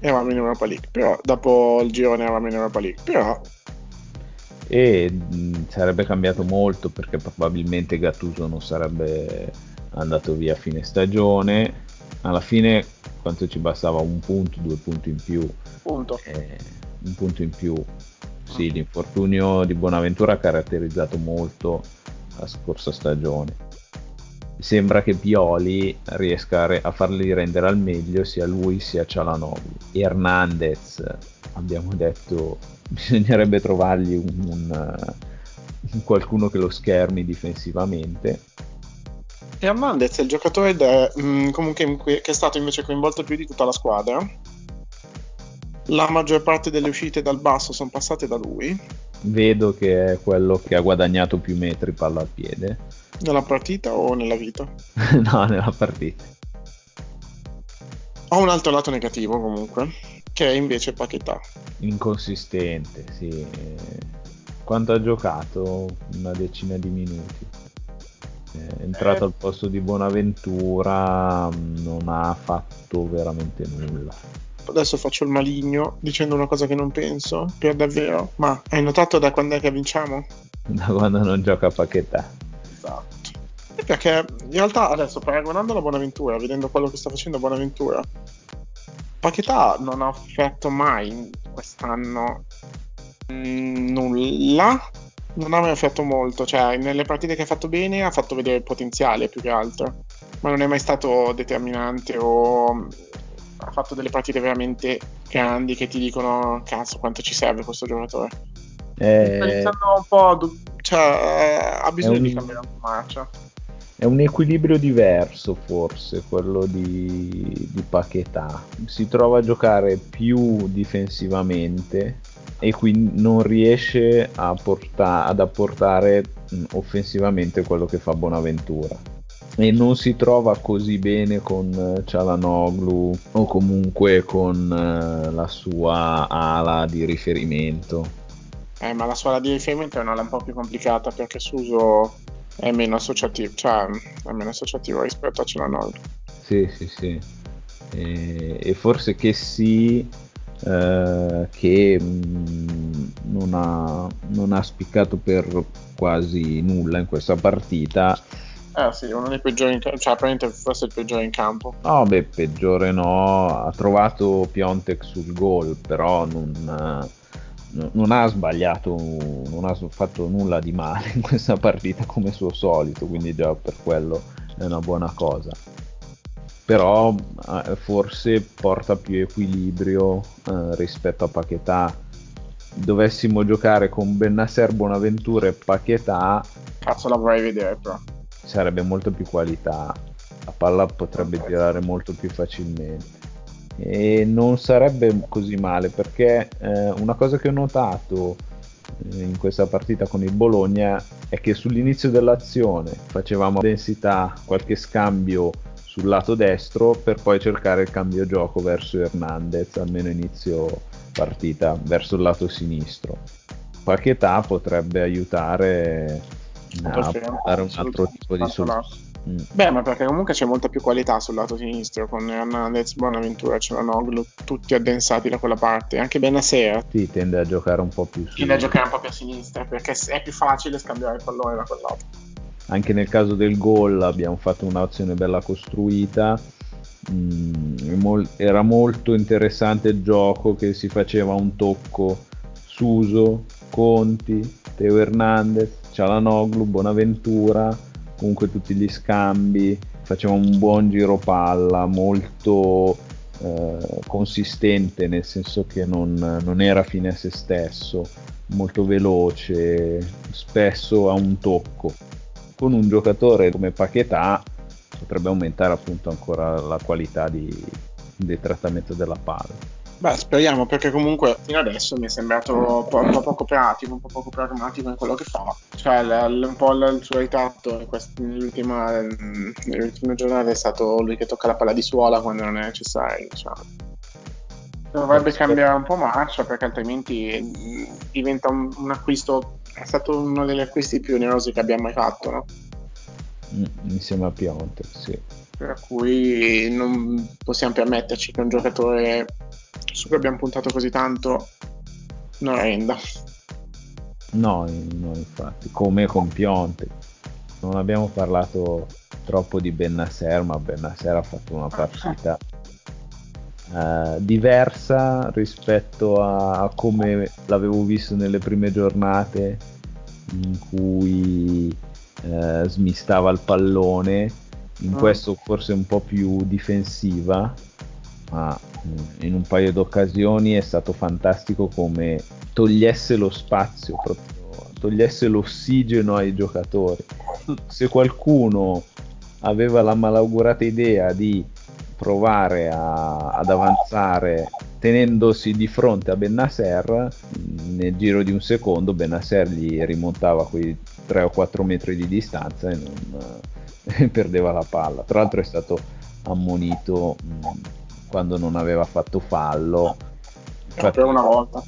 eravamo in Europa League, però dopo il girone eravamo in Europa League, però e mh, sarebbe cambiato molto perché probabilmente Gattuso non sarebbe andato via a fine stagione alla fine quanto ci bastava un punto due punti in più punto. Eh, un punto in più sì l'infortunio di Bonaventura ha caratterizzato molto la scorsa stagione sembra che Pioli riesca a, farli rendere al meglio sia lui sia Cialanoglu. Hernandez, abbiamo detto, bisognerebbe trovargli un, un, un qualcuno che lo schermi difensivamente. Hernandez è il giocatore de, mh, mm, comunque che è stato invece coinvolto più di tutta la squadra. La maggior parte delle uscite dal basso sono passate da lui. Vedo che è quello che ha guadagnato più metri palla al piede nella partita o nella vita? no, nella partita. Ho un altro lato negativo comunque, che è invece Paquetà. Inconsistente, sì. Quanto ha giocato? Una decina di minuti. È entrato eh... al posto di Bonaventura, non ha fatto veramente nulla. Adesso faccio il maligno dicendo una cosa che non penso, per davvero. Ma hai notato da quando è che vinciamo? Da quando non gioca Paquetà. Perché in realtà adesso paragonando la Buonaventura, vedendo quello che sta facendo Buonaventura, Paquetà non ha offerto mai quest'anno mm, nulla. Non ha mai offerto molto, cioè nelle partite che ha fatto bene ha fatto vedere il potenziale più che altro, ma non è mai stato determinante o ha fatto delle partite veramente grandi che ti dicono cazzo quanto ci serve questo giocatore. Eh... Sta iniziando un po', cioè ha bisogno un... di cambiare marcia è un equilibrio diverso forse quello di, di Paquetà si trova a giocare più difensivamente e quindi non riesce porta- ad apportare mh, offensivamente quello che fa Bonaventura e non si trova così bene con Cialanoglu o comunque con uh, la sua ala di riferimento eh, ma la sua ala di riferimento è un'ala un po' più complicata perché Suso è meno associativo, cioè è meno associativo rispetto a Cialanoglu. Sì, sì, sì. E, e forse che sì, eh, che mh, mm, non, ha, non ha spiccato per quasi nulla in questa partita. Eh sì, uno dei peggiori in campo, cioè probabilmente forse il peggiore in campo. No, beh, peggiore no, ha trovato Piontek sul gol, però non, non ha sbagliato, non ha fatto nulla di male in questa partita come suo solito, quindi già per quello è una buona cosa. Però eh, forse porta più equilibrio eh, rispetto a Paquetà. Dovessimo giocare con Bennasser, Bonaventura e Paquetà. Cazzo, la vorrei vedere però. Sarebbe molto più qualità. La palla potrebbe okay. girare molto più facilmente e non sarebbe così male perché eh, una cosa che ho notato eh, in questa partita con il Bologna è che sull'inizio dell'azione facevamo densità, qualche scambio sul lato destro per poi cercare il cambio gioco verso Hernandez, almeno inizio partita, verso il lato sinistro. Paquetà potrebbe aiutare a dare un altro tipo di soluzione Mm. Beh, ma perché comunque c'è molta più qualità sul lato sinistro con Hernandez, Bonaventura, Cialanoglu, tutti addensati da quella parte. Anche Benasera. Sì, tende a giocare un po' più su. Tende a giocare un po' più a sinistra perché è più facile scambiare il pallone da quell'altro. Anche nel caso del gol abbiamo fatto un'azione bella costruita. Mm, era molto interessante il gioco che si faceva un tocco Suso, Conti, Teo Hernandez, Cialanoglu, Bonaventura comunque tutti gli scambi, faceva un buon giro palla, molto eh, consistente, nel senso che non, non, era fine a se stesso, molto veloce, spesso a un tocco. Con un giocatore come Paquetà potrebbe aumentare appunto ancora la qualità di, del trattamento della palla. Beh, speriamo perché comunque fino adesso mi è sembrato un po', un po poco pratico, un po' poco pragmatico in quello che fa. Cioè, l- l- un po' l- il suo ritratto nell'ultima, giornate è stato lui che tocca la palla di suola quando non è necessario. Diciamo. Dovrebbe cambiare un po' marcia perché altrimenti mm, diventa un, un acquisto. È stato uno degli acquisti più onerosi che abbiamo mai fatto, no? Mm, insieme a Piontek, sì. Per cui non possiamo permetterci che un giocatore su cui abbiamo puntato così tanto non renda. No, no, infatti, come con Pionte. Non abbiamo parlato troppo di Bennasser, ma Bennasser ha fatto una partita uh, diversa rispetto a, a, come l'avevo visto nelle prime giornate in cui uh, smistava il pallone. In mm. questo forse un po' più difensiva, ma in un paio d'occasioni è stato fantastico come togliesse lo spazio, proprio, togliesse l'ossigeno ai giocatori. Se qualcuno aveva la malaugurata idea di provare a, ad avanzare tenendosi di fronte a Bennasser, nel giro di un secondo Bennasser gli rimontava quei 3 o 4 metri di distanza e non perdeva la palla. Tra l'altro è stato ammonito mh, quando non aveva fatto fallo. Infatti, per una volta.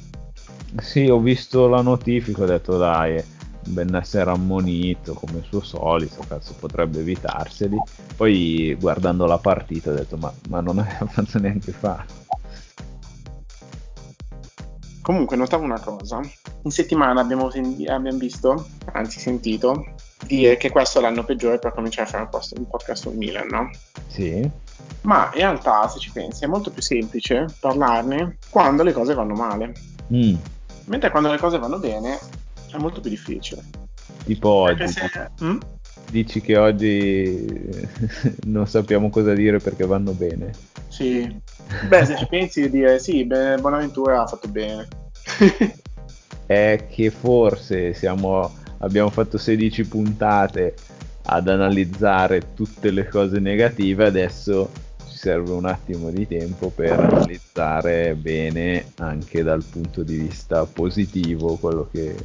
Sì, ho visto la notifica, ho detto dai, Benessere ammonito come suo solito, cazzo potrebbe evitarseli. Poi guardando la partita ho detto ma, ma non aveva fatto neanche fallo. Comunque notavo una cosa, in settimana abbiamo, sen- abbiamo visto, anzi sentito, dire che questo è l'anno peggiore per cominciare a fare un, post- un podcast sul Milan, no? Sì. Ma in realtà, se ci pensi, è molto più semplice parlarne quando le cose vanno male. Mm. Mentre quando le cose vanno bene è molto più difficile. Tipo oggi. Se... Mm? Dici che oggi non sappiamo cosa dire perché vanno bene. Sì. Beh, se ci pensi di dire sì, beh, Bonaventura ha fatto bene. è che forse siamo, abbiamo fatto 16 puntate ad analizzare tutte le cose negative, adesso ci serve un attimo di tempo per analizzare bene anche dal punto di vista positivo quello che,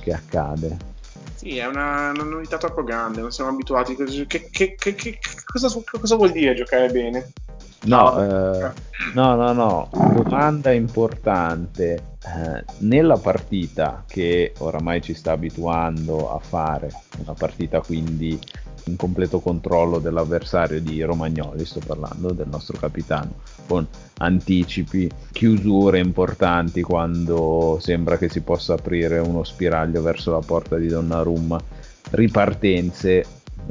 che accade. Sì, è una, una, novità troppo grande, non siamo abituati. Che, che, che, cosa, cosa, vuol dire giocare bene? No, eh, no, no, no, domanda importante. Eh, nella partita che oramai ci sta abituando a fare, una partita quindi in completo controllo dell'avversario di Romagnoli, sto parlando del nostro capitano, con anticipi, chiusure importanti quando sembra che si possa aprire uno spiraglio verso la porta di Donnarumma, ripartenze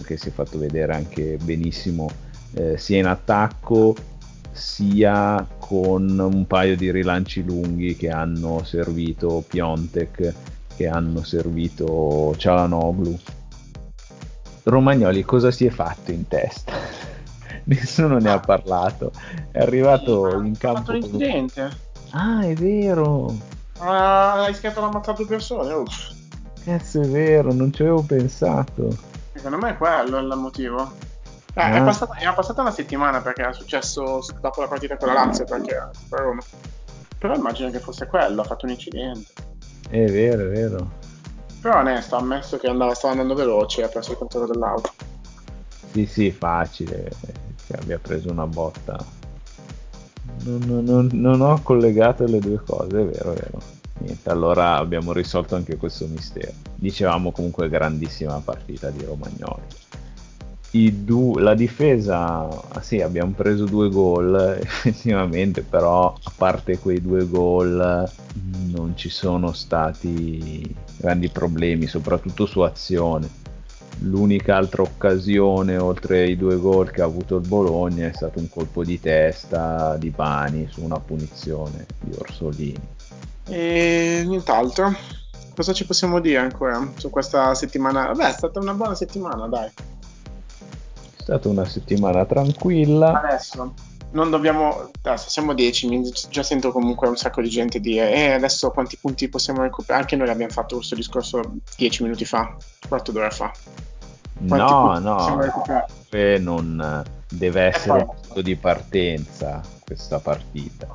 che si è fatto vedere anche benissimo eh, sia in attacco sia con un paio di rilanci lunghi che hanno servito Piontek, che hanno servito Cialanoglu. Romagnoli cosa si è fatto in testa? Nessuno ne ha parlato. È arrivato sì, in campo. Ha fatto un incidente. Ah, è vero. Ah, hai rischiato di ammazzare due persone. Uff. Cazzo, è vero, non ci avevo pensato. Secondo me è quello il motivo. Eh, Ah. è, passata, è passata una settimana perché era successo dopo la partita con la Lazio perché per. Però immagino che fosse quello, ha fatto un incidente. È vero, è vero. Però onesto, ha ammesso che andava, stava andando veloce e ha preso il controllo dell'auto. Sì, sì, facile che abbia preso una botta. Non- non- non ho collegato le due cose, è vero, è vero. Niente, allora abbiamo risolto anche questo mistero. Dicevamo comunque grandissima partita di Romagnoli. Du- la difesa, ah, sì, abbiamo preso due gol effettivamente, però a parte quei due gol non ci sono stati grandi problemi, soprattutto su azione. L'unica altra occasione oltre ai due gol che ha avuto il Bologna è stato un colpo di testa di Bani su una punizione di Orsolini. E nient'altro. Cosa ci possiamo dire ancora su questa settimana? Beh, è stata una buona settimana, dai. È stata una settimana tranquilla. Adesso non dobbiamo. Adesso siamo decimi. Già sento comunque un sacco di gente dire: Eh, adesso quanti punti possiamo recuperare? Anche noi l'abbiamo fatto questo discorso dieci minuti fa, quarto d'ora fa. Quanti No, no, eh, non deve essere un punto di partenza questa partita.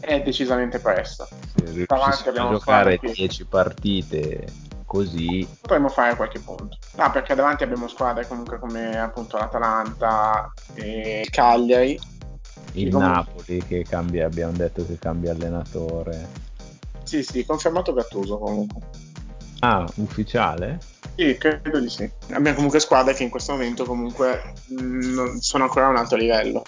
È decisamente presto. Se Davanti a abbiamo giocare squadre che- 10 partite così, Potremmo fare qualche punto. No, perché davanti abbiamo squadre comunque come appunto l'Atalanta e Cagliari. il comunque- Napoli che cambia, abbiamo detto che cambia allenatore. Sì, sì, confermato Gattuso comunque. Ah, ufficiale? Sì, credo di sì. Abbiamo comunque squadre che in questo momento comunque mh, non- sono ancora a un alto livello,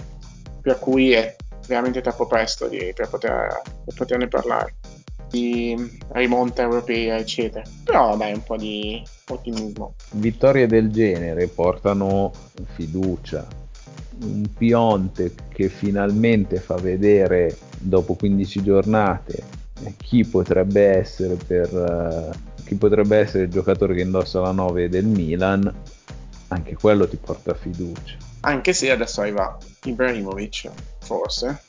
per cui è veramente troppo presto di- per, poter, per poterne parlare di rimonta europea, eccetera. Però dai, un po' di ottimismo. Vittorie del genere portano fiducia. Un Pionte che finalmente fa vedere dopo 15 giornate chi potrebbe essere per eh, chi potrebbe essere il giocatore che indossa la 9 del Milan, anche quello ti porta fiducia. Anche se adesso arriva Ibrahimovic, forse.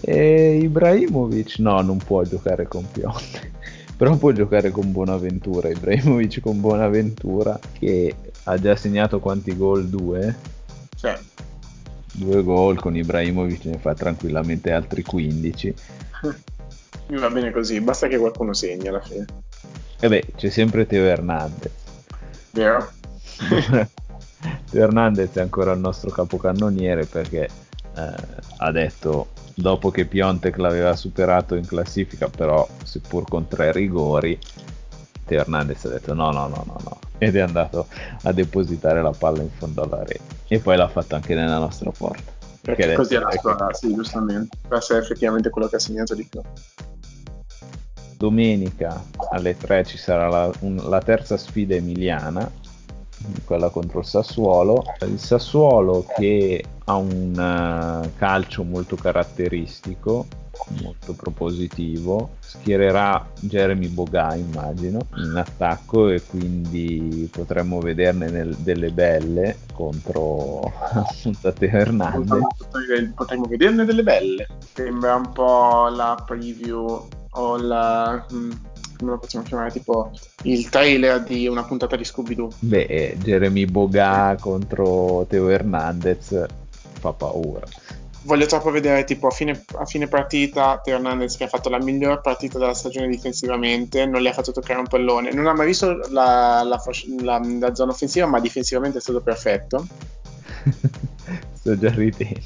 E Ibrahimovic no, non può giocare con Pionte. Però può giocare con Bonaventura. Ibrahimovic con Bonaventura che ha già segnato quanti gol? Due? Cioè, Due gol con Ibrahimovic ne fa tranquillamente altri 15. mi va bene così, basta che qualcuno segni alla fine. E beh, c'è sempre Teo Hernandez. Vero? Teo Hernandez è ancora il nostro capocannoniere perché eh, ha detto dopo che Piontek l'aveva superato in classifica, però seppur con tre rigori, Teo Hernandez ha detto no, no, no, no, no. Ed è andato a depositare la palla in fondo alla rete. E poi l'ha fatto anche nella nostra porta. Perché così è la squadra, sì, giustamente. Per essere effettivamente quello che ha segnato di più. domenica alle 3 ci sarà la, un- la terza sfida emiliana, quella contro il Sassuolo. Il Sassuolo che ha un eh, calcio molto caratteristico, molto propositivo, schiererà Jeremy Boga immagino in attacco e quindi potremmo vederne nel- delle belle contro Teo Hernandez. Potremmo, potremmo vederne delle belle. Sembra un po' la preview o la. mm, come lo possiamo chiamare? Tipo il trailer di una puntata di Scooby-Doo. Beh, eh, Jeremy Boga contro Teo Hernandez fa paura. Voglio troppo vedere tipo a fine, a fine partita Teo Hernandez che ha fatto la miglior partita della stagione difensivamente, non le ha fatto toccare un pallone, non ha mai visto la, la la- la zona offensiva, ma difensivamente è stato perfetto. Sto già ridendo.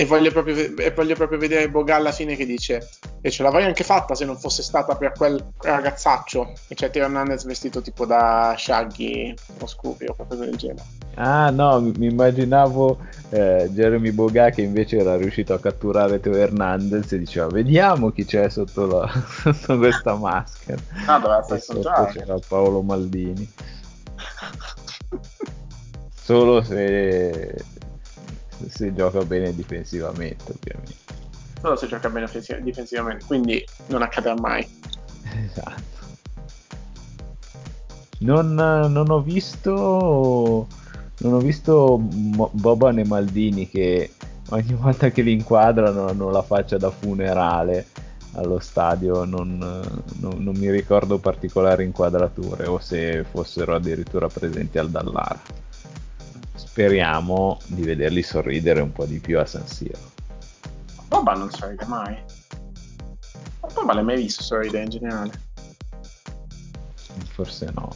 E voglio proprio, e voglio proprio vedere Boga alla fine che dice: E ce l'avrei anche fatta se non fosse stata per quel ragazzaccio. E c'è Teo Hernandez vestito tipo da Shaggy o Scooby o qualcosa del genere. Ah no, mi immaginavo eh, Jeremy Boga che invece era riuscito a catturare Teo Hernandez e diceva vediamo chi c'è sotto, la- sotto questa maschera. Ah, doveva E il sotto contrario. c'era Paolo Maldini. Solo se se gioca bene difensivamente, ovviamente. Solo se gioca bene difensivamente, quindi non accadrà mai. Esatto. Non, non ho visto non ho visto Boban e Maldini che ogni volta che li inquadrano hanno la faccia da funerale allo stadio, non, non, non, mi ricordo particolari inquadrature o se fossero addirittura presenti al Dallara. Speriamo di vederli sorridere un po' di più a San Siro. Boba non sorride mai. Ma Boba l'hai mai visto sorridere in generale? Forse no.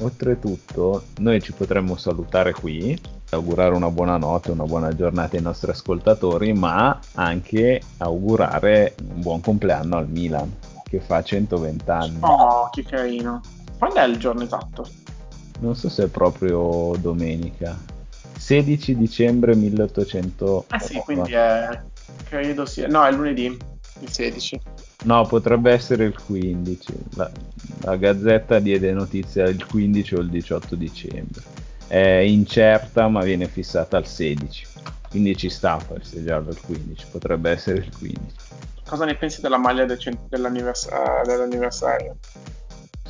Oltretutto, noi ci potremmo salutare qui, augurare una buona notte, una buona giornata ai nostri ascoltatori, ma anche augurare un buon compleanno al Milan, che fa 120 anni. Oh, che carino. Quando è il giorno esatto? Non so se è proprio domenica. 16 dicembre 1800. Ah sì, quindi è... credo sia... No, è lunedì, il 16. No, potrebbe essere il 15. La, la Gazzetta diede notizia il 15 o il 18 dicembre. È incerta, ma viene fissata al 16. Quindi ci sta a festeggiarlo il 15. Potrebbe essere il 15. Cosa ne pensi della maglia del cent- dell'annivers- dell'anniversario?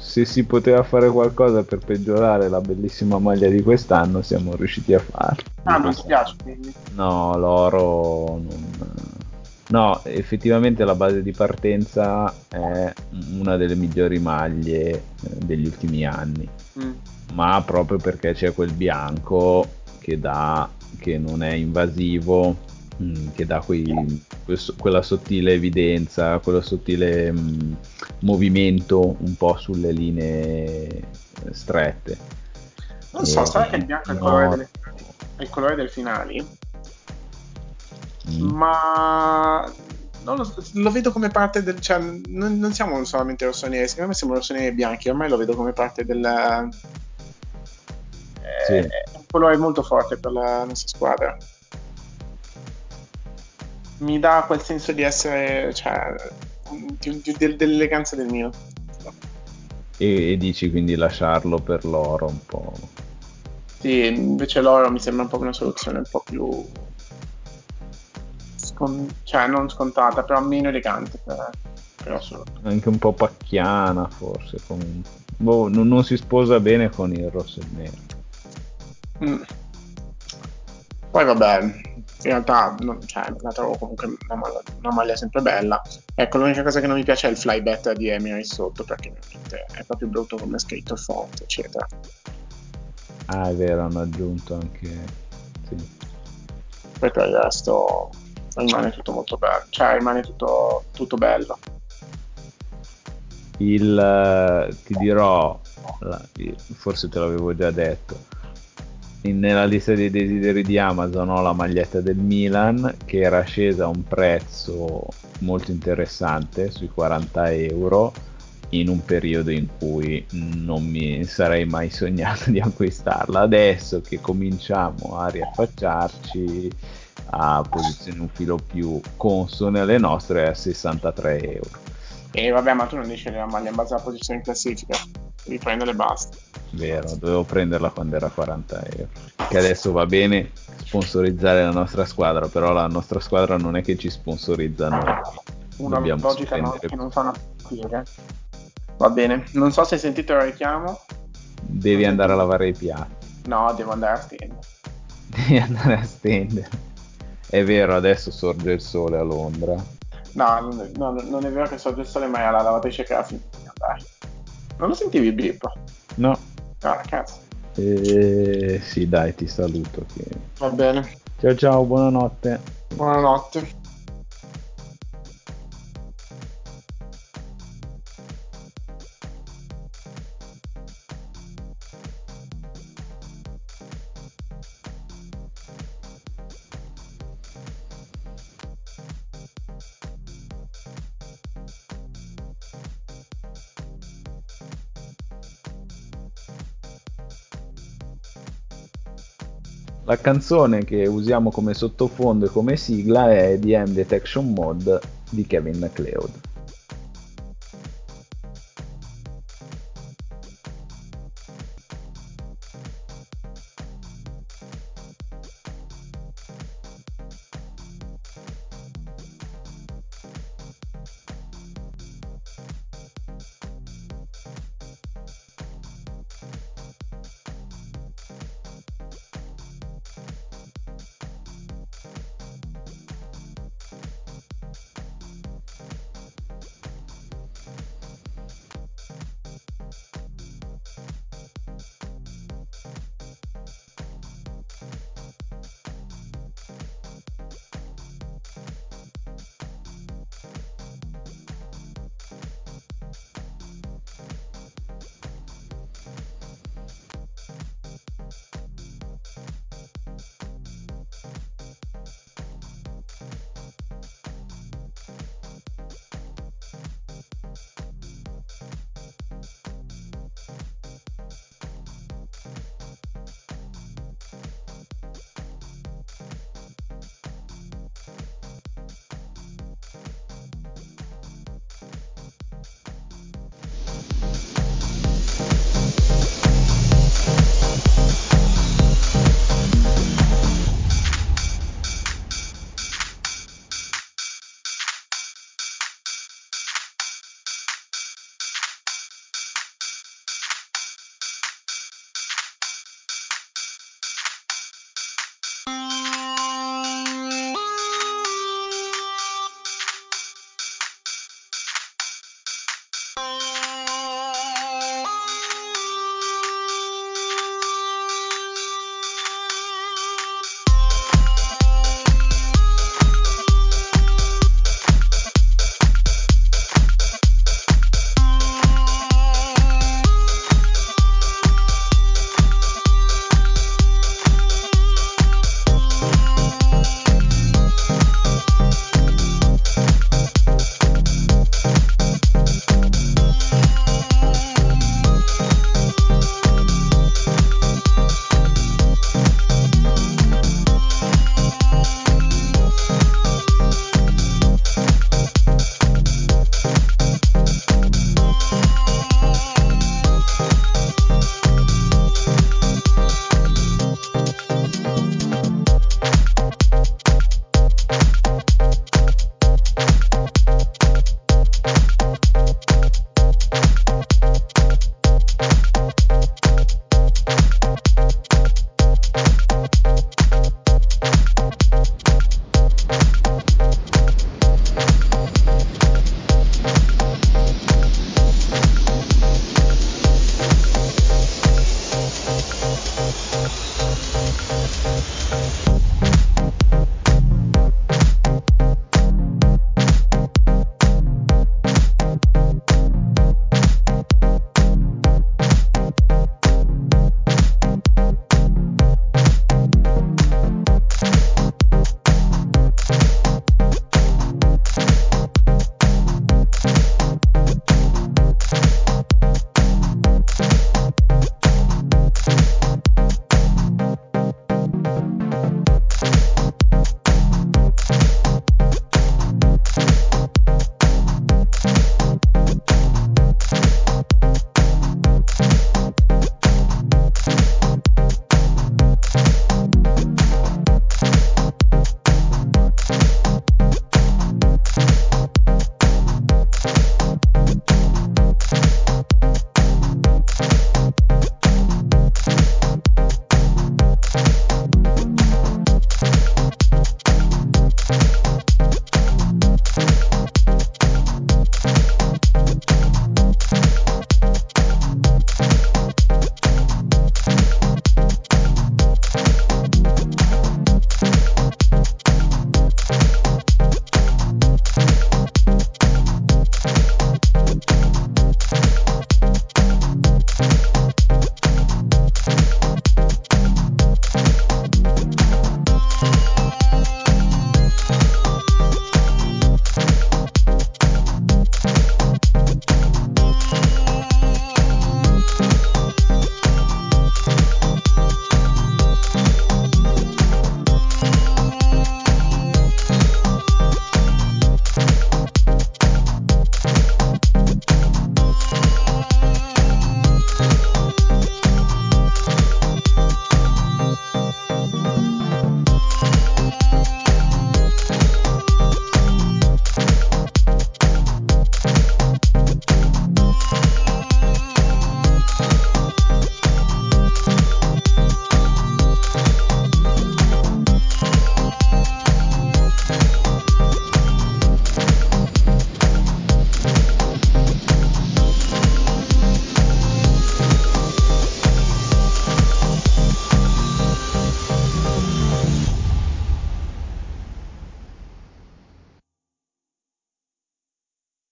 Se si poteva fare qualcosa per peggiorare la bellissima maglia di quest'anno, siamo riusciti a farlo. Ah, non ti piace quindi? No, l'oro non No, effettivamente la base di partenza è una delle migliori maglie eh, degli ultimi anni, mm. ma proprio perché c'è quel bianco che dà, che non è invasivo, mm, che dà quei, quella sottile evidenza, quello sottile mh, mm, movimento un po' sulle linee eh, strette. Non so, sai che il bianco è il colore, delle, è il colore del finale? Mm. ma lo, lo, vedo come parte del. Cioè, non, non, siamo solamente rossoneri, secondo me siamo rossoneri e bianchi. Ormai lo vedo come parte del. Sì. È, è un colore molto forte per la nostra squadra. Mi dà quel senso di essere. Cioè, di, di, di, dell'eleganza del mio. E, e dici quindi lasciarlo per l'oro un po'. Sì, invece l'oro mi sembra un po' una soluzione un po' più scon- cioè non scontata, però meno elegante per, per Anche un po' pacchiana forse comunque. Boh, non, non, si sposa bene con il rosso e il nero. Mm. Poi vabbè, in realtà non, cioè, la trovo comunque una maglia, una maglia, sempre bella. Ecco, l'unica cosa che non mi piace è il fly better di Emirates sotto, perché è proprio brutto come è scritto il font, eccetera. Ah, è vero, hanno aggiunto anche... Sì. Poi per il resto rimane tutto molto bello, cioè rimane tutto, tutto bello. Il, eh, ti dirò, forse te l'avevo già detto, nella lista dei desideri di Amazon ho la maglietta del Milan che era scesa a un prezzo molto interessante, sui 40 euro, in un periodo in cui non mi sarei mai sognato di acquistarla. Adesso che cominciamo a riaffacciarci a posizioni un filo più consone alle nostre a 63 euro. E vabbè, ma tu non dici la maglia in base alla posizione in classifica, devi prenderle e basta. Vero, dovevo prenderla quando era 40 euro. Che adesso va bene sponsorizzare la nostra squadra, però la nostra squadra non è che ci sponsorizza noi. Una Dobbiamo logica no, che non fa una piega. Va bene, non so se hai sentito il richiamo. Devi andare a lavare i piatti. No, devo andare a stendere. Devi andare a stendere. È vero, adesso sorge il sole a Londra. No, non è, no, non è vero che sorge il sole, ma è la lavatrice che ha finito di andare. Non lo sentivi il blip? No. Ah, cazzo. Eh, sì, dai, ti saluto. Che... Va bene. Ciao ciao, buonanotte. Buonanotte. Canzone che usiamo come sottofondo e come sigla è The M Detection Mode di Kevin MacLeod.